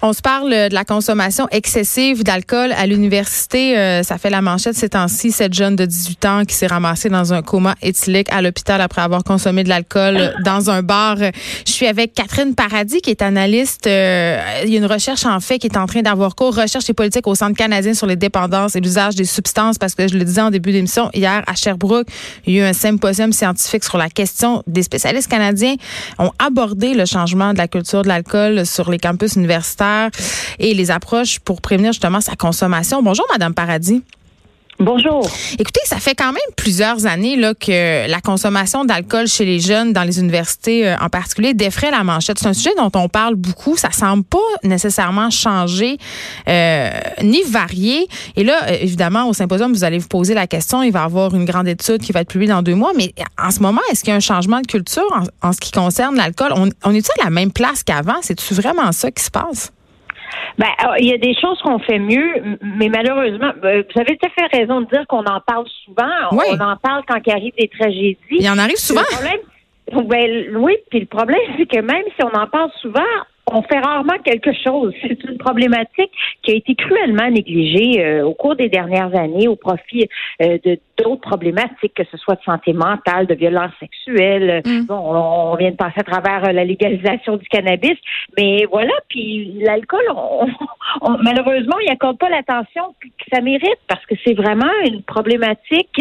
On se parle de la consommation excessive d'alcool à l'université. Euh, ça fait la manchette ces temps-ci. Cette jeune de 18 ans qui s'est ramassée dans un coma éthylique à l'hôpital après avoir consommé de l'alcool dans un bar. Je suis avec Catherine Paradis, qui est analyste. Euh, il y a une recherche en fait qui est en train d'avoir cours. Recherche et politique au Centre canadien sur les dépendances et l'usage des substances. Parce que je le disais en début d'émission, hier à Sherbrooke, il y a eu un symposium scientifique sur la question. Des spécialistes canadiens ont abordé le changement de la culture de l'alcool sur les campus universitaires et les approches pour prévenir justement sa consommation. Bonjour, Madame Paradis. Bonjour. Écoutez, ça fait quand même plusieurs années là, que la consommation d'alcool chez les jeunes, dans les universités euh, en particulier, défraie la manchette. C'est un sujet dont on parle beaucoup. Ça semble pas nécessairement changer euh, ni varier. Et là, euh, évidemment, au symposium, vous allez vous poser la question. Il va y avoir une grande étude qui va être publiée dans deux mois. Mais en ce moment, est-ce qu'il y a un changement de culture en, ce qui concerne l'alcool? On, on est-il à la même place qu'avant? C'est-tu vraiment ça qui se passe? Ben, il y a des choses qu'on fait mieux, mais malheureusement, euh, vous avez tout à fait raison de dire qu'on en parle souvent. On en parle quand il arrive des tragédies. Il en arrive souvent. ben, oui, puis le problème, c'est que même si on en parle souvent, on fait rarement quelque chose. C'est une problématique qui a été cruellement négligée euh, au cours des dernières années au profit euh, de d'autres problématiques, que ce soit de santé mentale, de violence sexuelle. Mm. Bon, on, vient de passer à travers euh, la légalisation du cannabis, mais voilà. Puis l'alcool, malheureusement, il accorde pas l'attention que ça mérite parce que c'est vraiment une problématique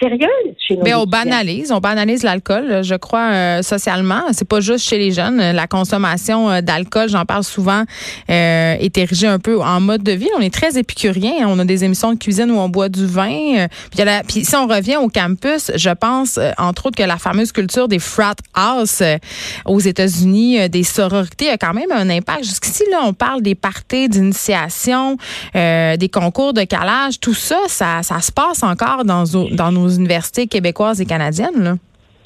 sérieuse chez nous. Mais on banalise, on banalise l'alcool, je crois socialement. C'est pas juste chez les jeunes. La consommation d'alcool, j'en parle souvent, euh, est érigé un peu en mode de vie. On est très épicurien. On a des émissions de cuisine où on boit du vin. Euh, puis, si on revient au campus, je pense, euh, entre autres, que la fameuse culture des frat house aux États-Unis, des sororités, a quand même un impact. Jusqu'ici, là, on parle des parties d'initiation, des concours de calage. Tout ça, ça, ça se passe encore dans, dans nos universités québécoises et canadiennes. Là.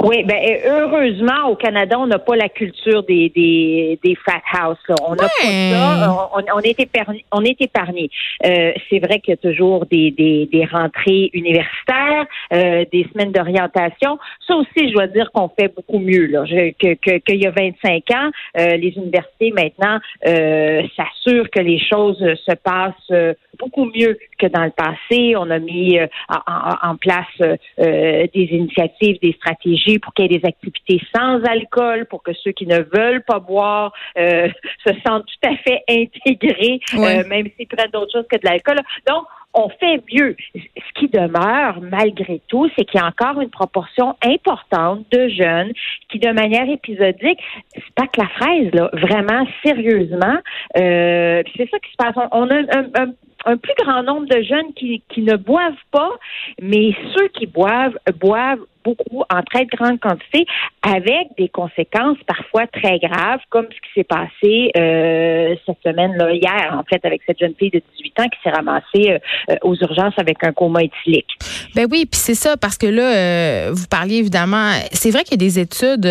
Oui, ben heureusement au Canada, on n'a pas la culture des des, des frat house. On n'a pas ça. On, on est épargné. On est épargné. Euh, c'est vrai qu'il y a toujours des des, des rentrées universitaires, euh, des semaines d'orientation. Ça aussi, je dois dire qu'on fait beaucoup mieux là, que qu'il y a 25 ans. Euh, les universités maintenant euh, s'assurent que les choses se passent beaucoup mieux que dans le passé. On a mis en, en, place des initiatives, des stratégies pour qu'il y ait des activités sans alcool, pour que ceux qui ne veulent pas boire euh, se sentent tout à fait intégrés, euh, même s'ils prennent d'autres choses que de l'alcool. Donc, on fait mieux. Ce qui demeure, malgré tout, c'est qu'il y a encore une proportion importante de jeunes qui, de manière épisodique, c'est pas que la fraise, là, vraiment sérieusement, euh, c'est ça qui se passe. On, a un, un plus grand nombre de jeunes qui, qui ne boivent pas, mais ceux qui boivent, boivent beaucoup en très grande quantité avec des conséquences parfois très graves, comme ce qui s'est passé euh, cette semaine, là, hier, en fait, avec cette jeune fille de 18 ans qui s'est ramassée euh, aux urgences avec un coma éthylique. Ben oui, puis c'est ça, parce que là, euh, vous parliez évidemment, c'est vrai qu'il y a des études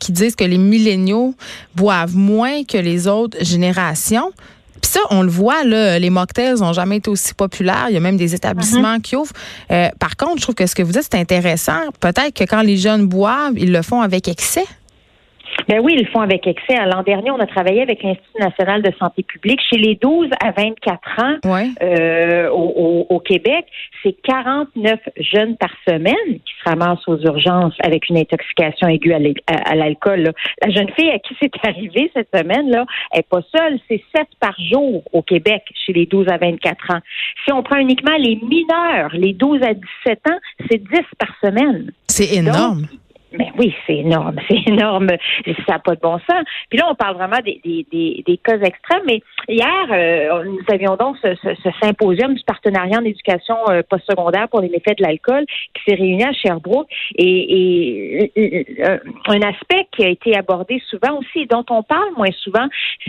qui disent que les milléniaux boivent moins que les autres générations. Puis ça, on le voit, là, les mocktails n'ont jamais été aussi populaires. Il y a même des établissements mm-hmm. qui ouvrent. Euh, par contre, je trouve que ce que vous dites, c'est intéressant. Peut-être que quand les jeunes boivent, ils le font avec excès. Ben oui, ils le font avec excès. L'an dernier, on a travaillé avec l'Institut national de santé publique. Chez les 12 à 24 ans euh, au, Québec, c'est 49 jeunes par semaine qui se ramassent aux urgences avec une intoxication aiguë à l'alcool. La jeune fille à qui c'est arrivé cette semaine, là, elle n'est pas seule. C'est 7 par jour au Québec chez les 12 à 24 ans. Si on prend uniquement les mineurs, les 12 à 17 ans, c'est 10 par semaine. C'est énorme Mais oui, c'est énorme, c'est énorme. Ça n'a pas de bon sens. Puis là, on parle vraiment des, des, des, des cas extrêmes. Mais hier, euh, nous avions donc ce, ce, symposium du partenariat en éducation euh, postsecondaire pour les méfaits de l'alcool qui s'est réuni à Sherbrooke. Et, et euh, un aspect qui a été abordé souvent aussi, dont on parle moins souvent,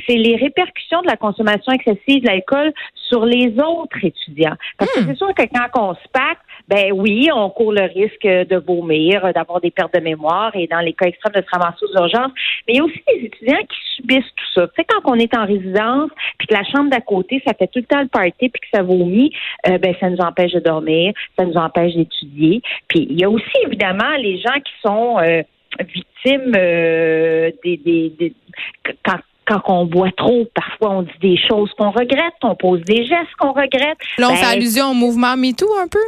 c'est les répercussions de la consommation excessive de l'alcool sur les autres étudiants. Parce que hmm. c'est sûr que quand on se pacte, ben oui, on court le risque de vomir, d'avoir des pertes de mémoire et dans les cas extrêmes de se ramasser aux urgences. Mais il y a aussi des étudiants qui subissent tout ça. Tu sais, quand on est en résidence, puis que la chambre d'à côté, ça fait tout le temps le party, puis que ça vomit, euh, ben ça nous empêche de dormir, ça nous empêche d'étudier. Puis il y a aussi évidemment les gens qui sont euh, victimes euh, des, des, des quand quand on boit trop, parfois on dit des choses qu'on regrette, on pose des gestes qu'on regrette. Là, on fait ben, allusion au mouvement MeToo un peu?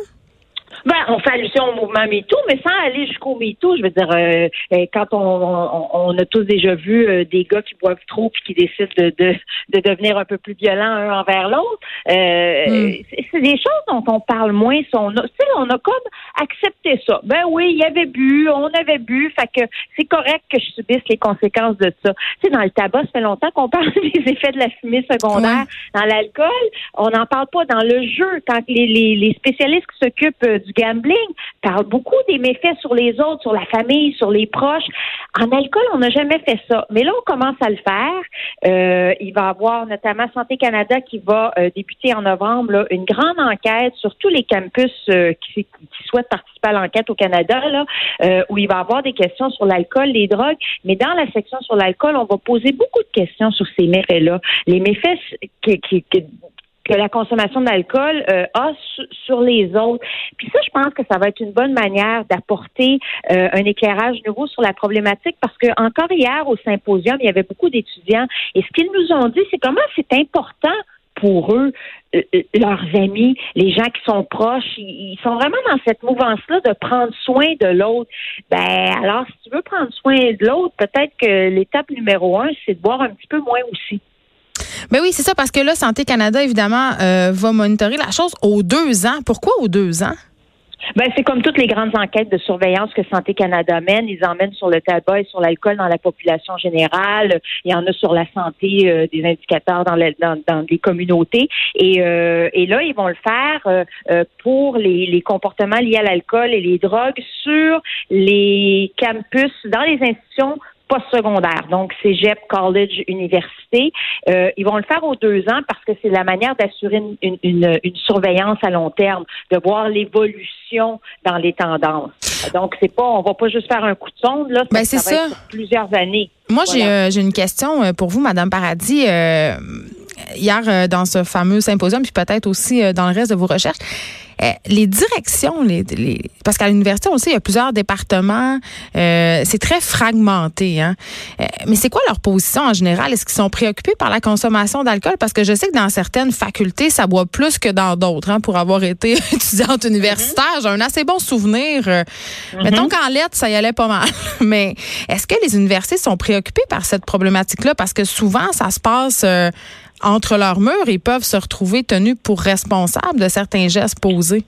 Ben, on fait allusion au mouvement MeToo, mais sans aller jusqu'au MeToo. Je veux dire, euh, euh, quand on, on, a tous déjà vu euh, des gars qui boivent trop puis qui décident de, de, de devenir un peu plus violents un envers l'autre, hmm. c'est des choses dont on parle moins. On a, on a comme accepté ça. Ben oui, il y avait bu, on avait bu, fait que c'est correct que je subisse les conséquences de ça. Tu sais, dans le tabac, ça fait longtemps qu'on parle des effets de la fumée secondaire. Dans l'alcool, on n'en parle pas. Dans le jeu, quand les, les, les spécialistes qui s'occupent du gambling parle beaucoup des méfaits sur les autres, sur la famille, sur les proches. En alcool, on n'a jamais fait ça. Mais là, on commence à le faire. Euh, il va y avoir notamment Santé Canada qui va euh, débuter en novembre une grande enquête sur tous les campus euh, qui, souhaitent participer à l'enquête au Canada, là, où il va y avoir des questions sur l'alcool, les drogues. Mais dans la section sur l'alcool, on va poser beaucoup de questions sur ces méfaits-là. Les méfaits qui, qui, que la consommation d'alcool euh, a sur les autres. Puis ça, je pense que ça va être une bonne manière d'apporter euh, un éclairage nouveau sur la problématique parce que encore hier au symposium, il y avait beaucoup d'étudiants et ce qu'ils nous ont dit, c'est comment c'est important pour eux, euh, leurs amis, les gens qui sont proches, ils, sont vraiment dans cette mouvance-là de prendre soin de l'autre. Ben alors, si tu veux prendre soin de l'autre, peut-être que l'étape numéro un, c'est de boire un petit peu moins aussi. Ben oui, c'est ça, parce que là, Santé Canada, évidemment, euh, va monitorer la chose aux deux ans. Pourquoi aux deux ans? Ben, c'est comme toutes les grandes enquêtes de surveillance que Santé Canada mène. Ils emmènent sur le tabac et sur l'alcool dans la population générale. Il y en a sur la santé euh, des indicateurs dans, dans, dans, les communautés. Et, euh, et là, ils vont le faire pour les, les comportements liés à l'alcool et les drogues sur les campus, dans les institutions postsecondaire, donc cégep, college, université. Euh, ils vont le faire aux deux ans parce que c'est la manière d'assurer une, une, une, surveillance à long terme, de voir l'évolution dans les tendances. Donc c'est pas, on va pas juste faire un coup de sonde là, ben, c'est ça. plusieurs années. Moi j'ai euh, j'ai une question euh, pour vous, Madame Paradis. Euh, hier dans ce fameux symposium, puis peut-être aussi dans le reste de vos recherches. Euh, les directions, les, parce qu'à l'université, on sait, il y a plusieurs départements. Euh, c'est très fragmenté. Hein? Euh, mais c'est quoi leur position en général? Est-ce qu'ils sont préoccupés par la consommation d'alcool? Parce que je sais que dans certaines facultés, ça boit plus que dans d'autres. Hein, pour avoir été étudiante universitaire, j'ai un assez bon souvenir. Mm-hmm. Mettons qu'en lettres, ça y allait pas mal. mais est-ce que les universités sont préoccupées par cette problématique-là? Parce que souvent, ça se passe entre leurs murs, ils peuvent se retrouver tenus pour responsables de certains gestes posés.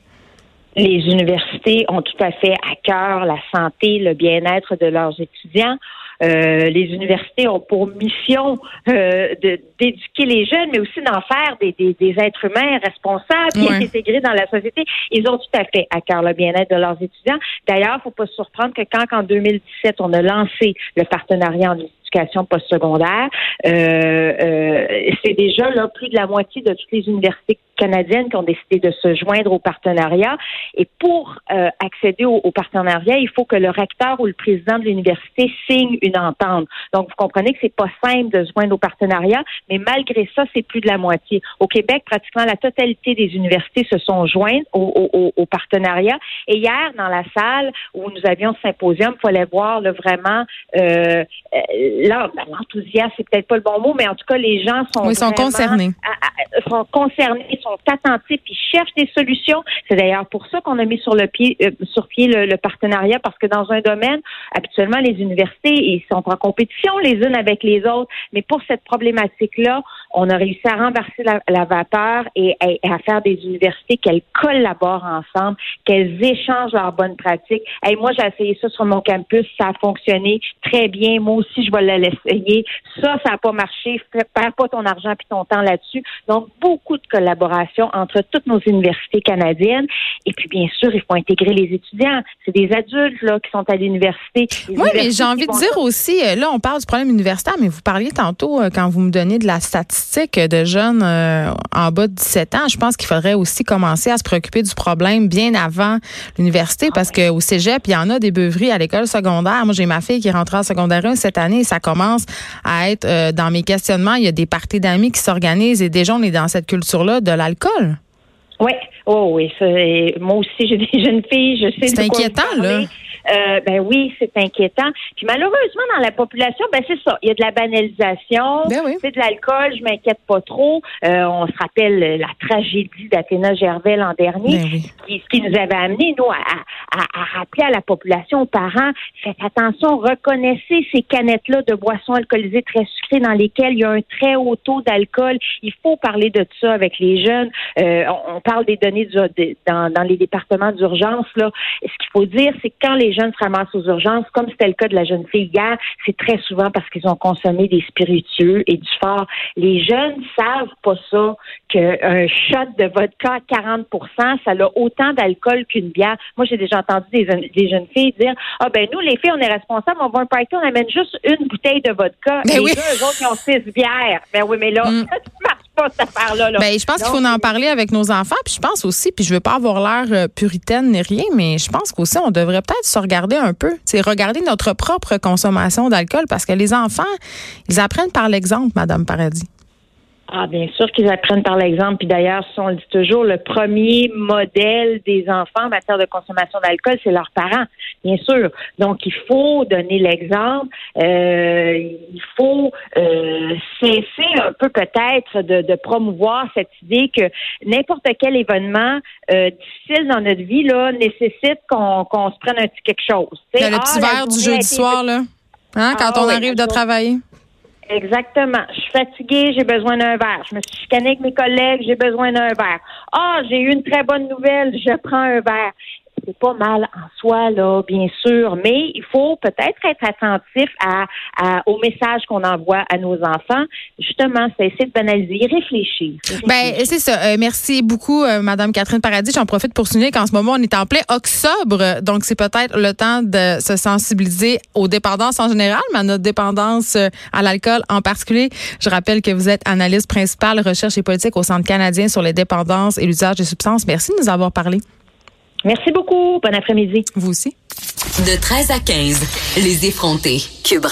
Les universités ont tout à fait à cœur la santé, le bien-être de leurs étudiants. Euh, les universités ont pour mission euh, d'éduquer les jeunes, mais aussi d'en faire des, des, des, êtres humains responsables, bien intégrés dans la société. Ils ont tout à fait à cœur le bien-être de leurs étudiants. D'ailleurs, il ne faut pas se surprendre que quand en 2017, on a lancé le partenariat en éducation postsecondaire, euh, euh, c'est déjà là plus de la moitié de toutes les universités canadiennes qui ont décidé de se joindre au partenariat. Et pour euh, accéder au, partenariat, il faut que le recteur ou le président de l'université signe une entente. Donc, vous comprenez que c'est pas simple de se joindre au partenariat, mais malgré ça, c'est plus de la moitié. Au Québec, pratiquement la totalité des universités se sont jointes au, au, partenariat. Et hier, dans la salle où nous avions ce symposium, il fallait voir là, vraiment là, ben, l'enthousiasme, c'est peut-être pas le bon mot, mais en tout cas, les gens sont, oui, sont concernés. sont concernés, sont attentifs, ils cherchent des solutions. C'est d'ailleurs pour ça qu'on a mis sur le pied, euh, sur pied le, partenariat, parce que dans un domaine, habituellement, les universités, ils sont en compétition les unes avec les autres, mais pour cette problématique-là, on a réussi à renverser la, vapeur et, à faire des universités qu'elles collaborent ensemble, qu'elles échangent leurs bonnes pratiques. Et moi, j'ai essayé ça sur mon campus, ça a fonctionné très bien. Moi aussi, je vais l'essayer. Ça, ça n'a pas marché. Perds pas ton argent puis ton temps là-dessus. Donc, beaucoup de collaboration entre toutes nos universités canadiennes. Et puis, bien sûr, il faut intégrer les étudiants. C'est des adultes là qui sont à l'université. Oui, mais j'ai envie de dire aussi, euh, là, on parle du problème universitaire, mais vous parliez tantôt euh, quand vous me donnez de la statistique de jeunes euh, en bas de 17 ans. Je pense qu'il faudrait aussi commencer à se préoccuper du problème bien avant l'université, parce que au cégep, il y en a des beuveries à l'école secondaire. Moi, j'ai ma fille qui est rentrée en secondaire 1 cette année et ça commence à être dans mes questionnements. Il y a des parties d'amis qui s'organisent et déjà on est dans cette culture-là de l'alcool. Oui, oh oui. Moi aussi, j'ai des jeunes filles, je sais. C'est inquiétant, là. Euh, ben oui, c'est inquiétant. Puis malheureusement, dans la population, ben c'est ça. Il y a de la banalisation. Ben oui. C'est de l'alcool, je m'inquiète pas trop. Euh, on se rappelle la tragédie d'Athéna Gervais l'an dernier, ben qui, ce qui nous avait amené, nous, à, à, rappeler à la population, aux parents, faites attention, reconnaissez ces canettes-là de boissons alcoolisées très sucrées dans lesquelles il y a un très haut taux d'alcool. Il faut parler de ça avec les jeunes. Euh, on, parle des données du, dans, dans les départements d'urgence. Là, ce qu'il faut dire, c'est que quand les jeunes se ramassent aux urgences, comme c'était le cas de la jeune fille hier, c'est très souvent parce qu'ils ont consommé des spiritueux et du fort. Les jeunes savent pas ça qu'un shot de vodka à 40% ça a autant d'alcool qu'une bière. Moi, j'ai déjà entendu des, jeunes filles dire Ah ben nous, les filles, on est responsables, on va un party, on amène juste une bouteille de vodka. Mais et oui. eux, autres, ils ont six bières. Ben oui, mais là, mm. ça marche pas cette affaire-là. Ben, je pense qu'il faut en parler avec nos enfants. Puis je pense aussi, puis je veux pas avoir l'air euh, puritaine ni rien, mais je pense qu'aussi on devrait peut-être se regarder un peu. C'est regarder notre propre consommation d'alcool parce que les enfants, ils apprennent par l'exemple, Madame Paradis. Ah, bien sûr qu'ils apprennent par l'exemple. Puis d'ailleurs, on le dit toujours, le premier modèle des enfants en matière de consommation d'alcool, c'est leurs parents, bien sûr. Donc, il faut donner l'exemple. Euh, il faut euh, cesser un peu peut-être de, promouvoir cette idée que n'importe quel événement euh, difficile dans notre vie là nécessite qu'on se prenne un petit quelque chose. le petit ah, verre du jeudi soir, là, hein, quand ah on arrive de travailler. Exactement. Je suis fatiguée, j'ai besoin d'un verre. Je me suis chicanée avec mes collègues, j'ai besoin d'un verre. Ah, j'ai eu une très bonne nouvelle, je prends un verre c'est pas mal en soi, là, bien sûr, mais il faut peut-être être attentif à, au message qu'on envoie à nos enfants. Justement, c'est essayer de banaliser, réfléchir. Ben, c'est ça. Euh, merci beaucoup, euh, Madame Catherine Paradis. J'en profite pour souligner qu'en ce moment, on est en plein octobre, donc c'est peut-être le temps de se sensibiliser aux dépendances en général, mais à notre dépendance euh, à l'alcool en particulier. Je rappelle que vous êtes analyste principale recherche et politique au Centre canadien sur les dépendances et l'usage des substances. Merci de nous avoir parlé. Merci beaucoup. Bon après-midi. Vous aussi. De 13 à 15, les effrontés. Cube